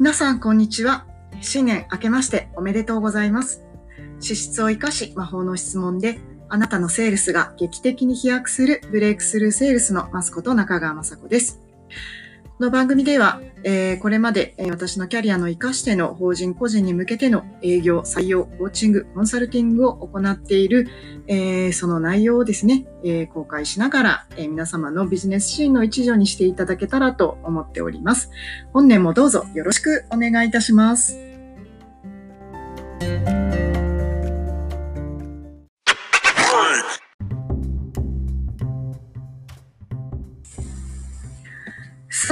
皆さん、こんにちは。新年明けましておめでとうございます。資質を活かし魔法の質問で、あなたのセールスが劇的に飛躍するブレイクスルーセールスのマスコと中川雅子です。この番組では、えーこれまで、え私のキャリアの活かしての法人個人に向けての営業、採用、コーチング、コンサルティングを行っている、えーその内容をですね、え公開しながら、え皆様のビジネスシーンの一助にしていただけたらと思っております。本年もどうぞよろしくお願いいたします。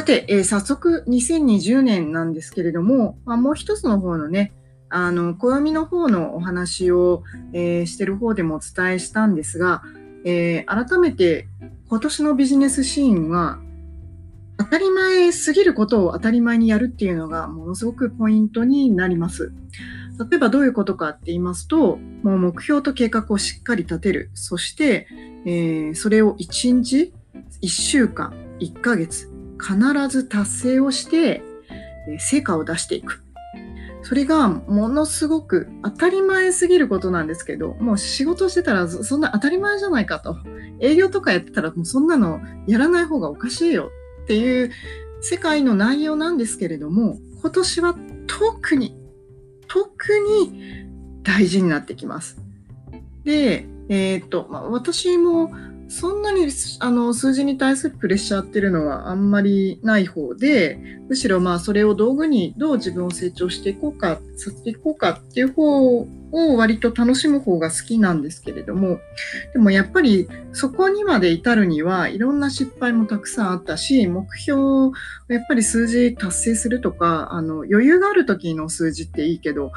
て、えー早速2020年なんですけれども、まあ、もう一つの方のね、あの、暦の方のお話を、えーしてる方でもお伝えしたんですが、えー改めて今年のビジネスシーンは、当たり前すぎることを当たり前にやるっていうのがものすごくポイントになります。例えばどういうことかって言いますと、もう目標と計画をしっかり立てる。そして、えーそれを1日、1週間、1ヶ月、必ず達成をして、成果を出していく。それがものすごく当たり前すぎることなんですけど、もう仕事してたらそんな当たり前じゃないかと。営業とかやってたらもうそんなのやらない方がおかしいよっていう世界の内容なんですけれども、今年は特に、特に大事になってきます。で、えっ、と、まあ、私もそんなにあの数字に対するプレッシャーっていうのはあんまりない方で、むしろまあそれを道具にどう自分を成長していこうか、させていこうかっていう方を割と楽しむ方が好きなんですけれども、でもやっぱりそこにまで至るにはいろんな失敗もたくさんあったし、目標をやっぱり数字達成するとか、あの余裕がある時の数字っていいけど、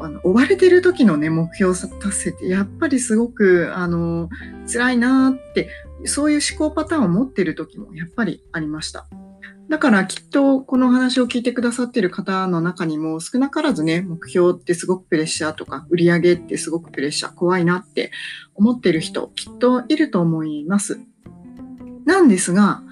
あの追われてる時のね、目標達成ってやっぱりすごく、あの、辛いなって、そういう思考パターンを持ってる時もやっぱりありました。だからきっとこの話を聞いてくださってる方の中にも少なからずね、目標ってすごくプレッシャーとか、売り上げってすごくプレッシャー、怖いなって思ってる人きっといると思います。なんですが、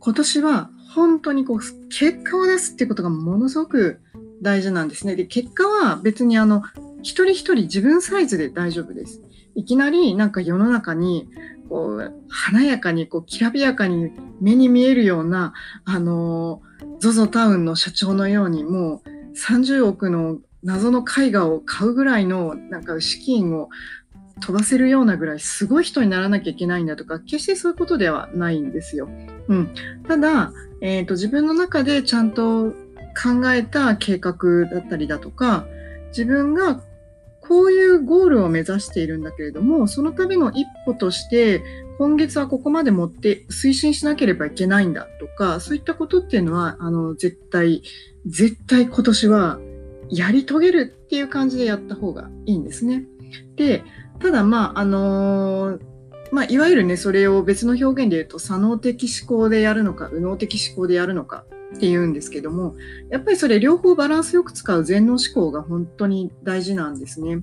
今年は本当にこう、結果を出すっていうことがものすごく大事なんですね。で、結果は別にあの、一人一人自分サイズで大丈夫です。いきなりなんか世の中に、こう、華やかに、こう、きらびやかに目に見えるような、あの、ZOZO タウンの社長のように、もう30億の謎の絵画を買うぐらいの、なんか資金を飛ばせるようなぐらいすごい人にならなきゃいけないんだとか、決してそういうことではないんですよ。うん。ただ、えっ、と、自分の中でちゃんと考えた計画だったりだとか、自分がこういうゴールを目指しているんだけれども、そのための一歩として、今月はここまで持って推進しなければいけないんだとか、そういったことっていうのは、あの、絶対、絶対今年はやり遂げるっていう感じでやった方がいいんですね。で、ただまあ、あのーまあ、いわゆるね、それを別の表現で言うと、左脳的思考でやるのか、右脳的思考でやるのかっていうんですけども、やっぱりそれ両方バランスよく使う全脳思考が本当に大事なんですね。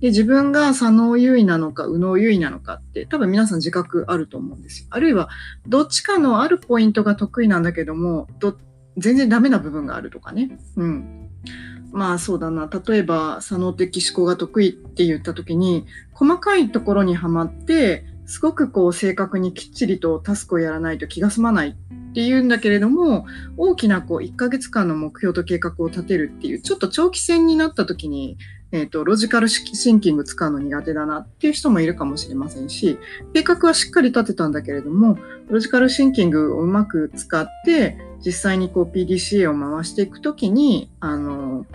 で、自分が左脳優位なのか、右脳優位なのかって、多分皆さん自覚あると思うんですよ。あるいは、どっちかのあるポイントが得意なんだけども、ど全然ダメな部分があるとかね。うん。まあそうだな。例えば、左脳的思考が得意って言った時に、細かいところにはまって、すごくこう正確にきっちりとタスクをやらないと気が済まないっていうんだけれども、大きなこう1ヶ月間の目標と計画を立てるっていう、ちょっと長期戦になった時に、えっ、と、ロジカルシンキング使うの苦手だなっていう人もいるかもしれませんし、計画はしっかり立てたんだけれども、ロジカルシンキングをうまく使って、実際にこう PDCA を回していくときに、あの、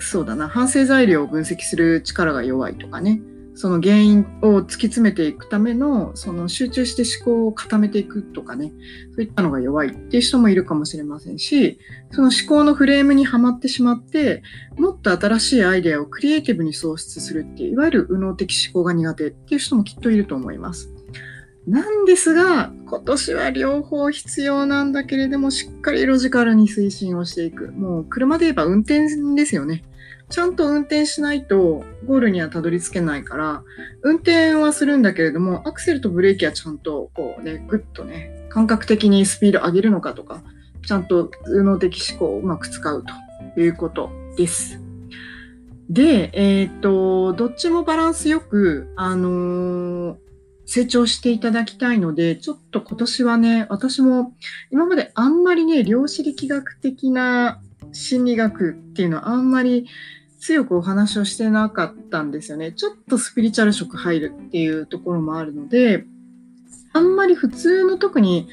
そうだな、反省材料を分析する力が弱いとかね、その原因を突き詰めていくための、その集中して思考を固めていくとかね、そういったのが弱いっていう人もいるかもしれませんし、その思考のフレームにはまってしまって、もっと新しいアイデアをクリエイティブに創出するっていう、いわゆる右脳的思考が苦手っていう人もきっといると思います。なんですが、今年は両方必要なんだけれども、しっかりロジカルに推進をしていく。もう車で言えば運転ですよね。ちゃんと運転しないとゴールにはたどり着けないから、運転はするんだけれども、アクセルとブレーキはちゃんとこうね、ぐっとね、感覚的にスピード上げるのかとか、ちゃんと右脳的思考をうまく使うと。いうことです。で、えっ、と、どっちもバランスよく、あのー、成長していただきたいので、ちょっと今年はね、私も今まであんまりね、量子力学的な心理学っていうのはあんまり強くお話をしてなかったんですよね。ちょっとスピリチュアル色入るっていうところもあるので、あんまり普通の特に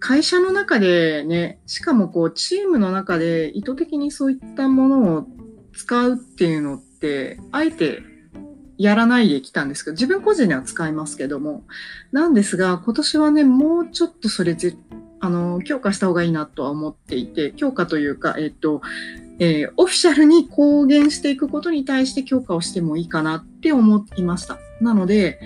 会社の中でね、しかもこうチームの中で意図的にそういったものを使うっていうのって、あえてやらないできたんですけど、自分個人では使いますけども、なんですが、今年はね、もうちょっとそれ、あの、強化した方がいいなとは思っていて、強化というか、えっと、えー、オフィシャルに公言していくことに対して強化をしてもいいかなって思いました。なので、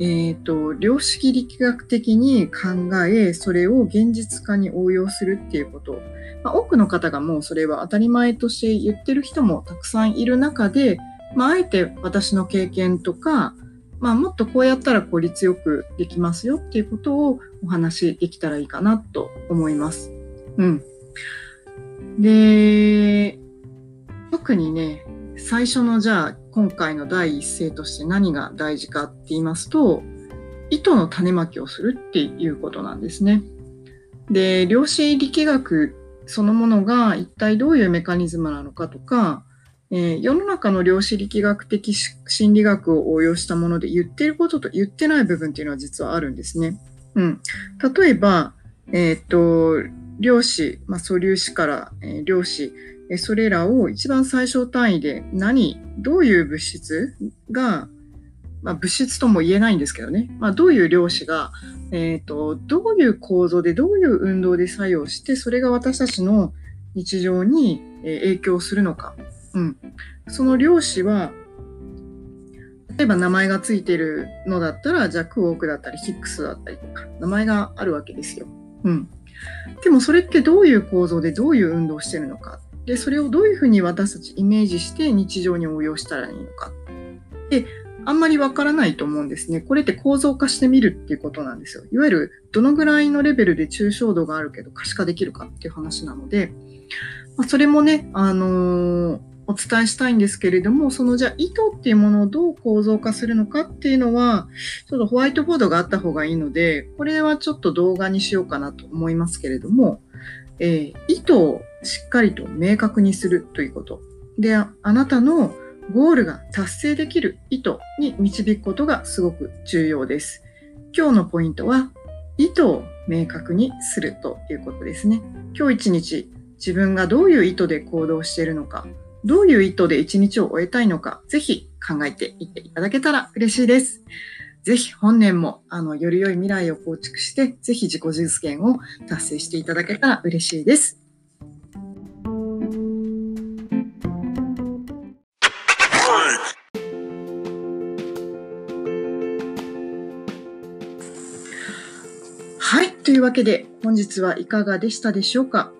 えっ、ー、と、量子力学的に考え、それを現実化に応用するっていうことまあ、多くの方がもうそれは当たり前として言ってる人もたくさんいる中で、まあ、あえて私の経験とか、まあ、もっとこうやったら効率よくできますよっていうことをお話しできたらいいかなと思います。うん。で、特にね、最初のじゃあ今回の第一声として何が大事かって言いますと、糸の種まきをするっていうことなんですね。で、量子力学そのものが一体どういうメカニズムなのかとか、えー、世の中の量子力学的心理学を応用したもので言ってることと言ってない部分っていうのは実はあるんですね。うん。例えば、えっ、と、量子、まあ、素粒子から、えー、量子、えそれらを一番最小単位で何、どういう物質が、まあ、物質とも言えないんですけどね、まあ、どういう量子が、えっ、と、どういう構造で、どういう運動で作用して、それが私たちの日常に影響するのか。うん。その量子は、例えば名前がついてるのだったら、じゃあクォークだったり、ヒックスだったりとか、名前があるわけですよ。うん。でもそれってどういう構造でどういう運動をしてるのか。で、それをどういうふうに私たちイメージして日常に応用したらいいのか。で、あんまりわからないと思うんですね。これって構造化してみるっていうことなんですよ。いわゆるどのぐらいのレベルで抽象度があるけど可視化できるかっていう話なので、まあ、それもね、あのー、お伝えしたいんですけれども、そのじゃあ意図っていうものをどう構造化するのかっていうのは、ちょっとホワイトボードがあった方がいいので、これはちょっと動画にしようかなと思いますけれども、えー、意図をしっかりと明確にするということ。で、あなたのゴールが達成できる意図に導くことがすごく重要です。今日のポイントは、意図を明確にするということですね。今日一日、自分がどういう意図で行動しているのか、どういう意図で一日を終えたいのか、ぜひ考えていっていただけたら嬉しいです。ぜひ本年もあのより良い未来を構築して、ぜひ自己実現を達成していただけたら嬉しいです。はいというわけで本日はいかがでしたでしょうか、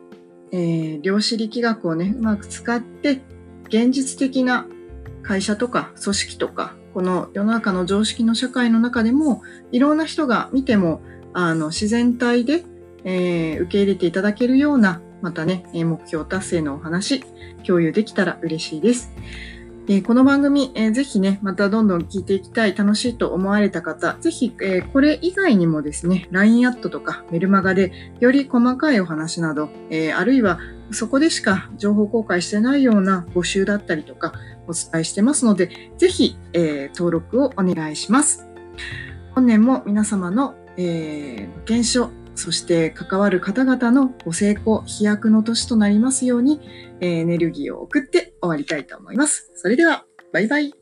えー、量子力学をね、うまく使って現実的な会社とか組織とか、この世の中の常識の社会の中でもいろんな人が見てもあの自然体で、えー、受け入れていただけるようなまたね、目標達成のお話共有できたら嬉しいです。え、この番組、えー、ぜひね、またどんどん聞いていきたい、楽しいと思われた方、ぜひ、え、これ以外にもですね、LINE アットとかメルマガでより細かいお話など、えあるいはそこでしか情報公開してないような募集だったりとかお伝えしてますので、ぜひ、え登録をお願いします。本年も皆様の、えー、減少、そして関わる方々のご成功、飛躍の年となりますように、エネルギーを送って終わりたいと思います。それでは、バイバイ。